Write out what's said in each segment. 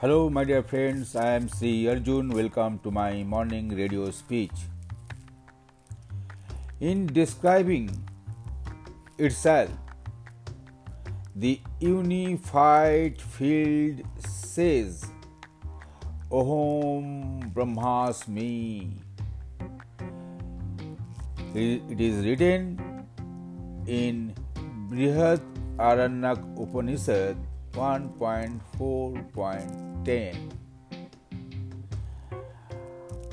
Hello, my dear friends. I am Sri Arjun. Welcome to my morning radio speech. In describing itself, the unified field says, Aham Brahmasmi. It is written in Brihad Aranyak Upanishad 1.4.10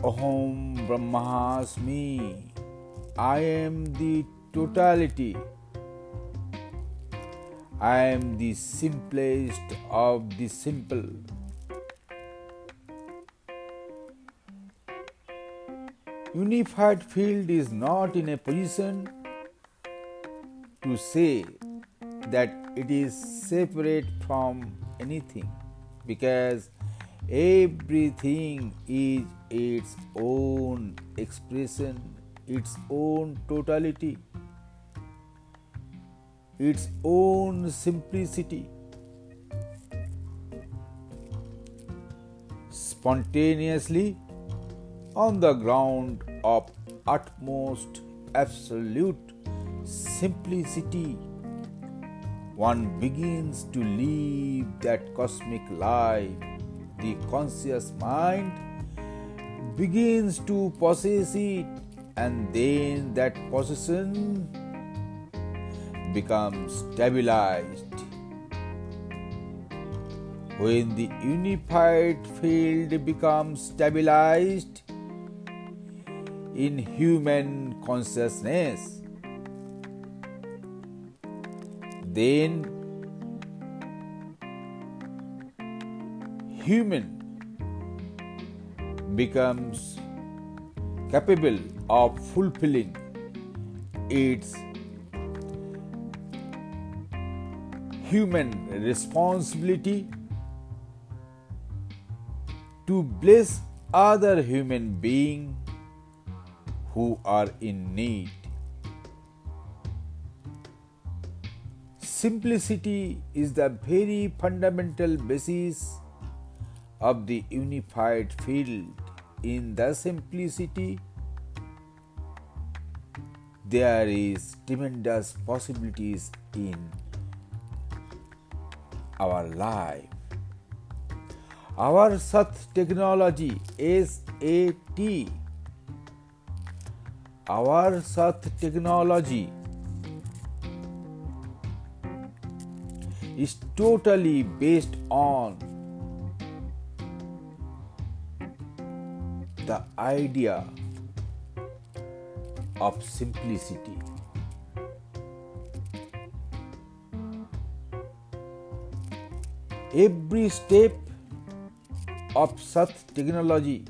Aham Brahmasmi I am the totality. I am the simplest of the simple. Unified field is not in a position to say that it is separate from anything because everything is its own expression, its own totality, its own simplicity. Spontaneously on the ground of utmost absolute simplicity one begins to live that cosmic life. The conscious mind begins to possess it, and then that possession becomes stabilized. When the unified field becomes stabilized in human consciousness, then human becomes capable of fulfilling its human responsibility to bless other human beings who are in need Simplicity is the very fundamental basis of the unified field. In the simplicity, there is tremendous possibilities in our life. Our Sat technology, S-A-T, our Sat technology is totally based on the idea of simplicity. Every step of such technology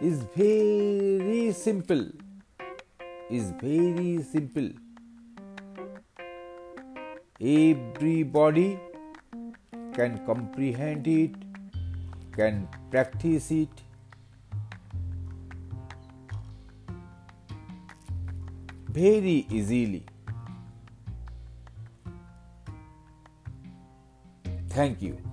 is very simple, is very simple Everybody can comprehend it, can practice it. Very easily. Thank you.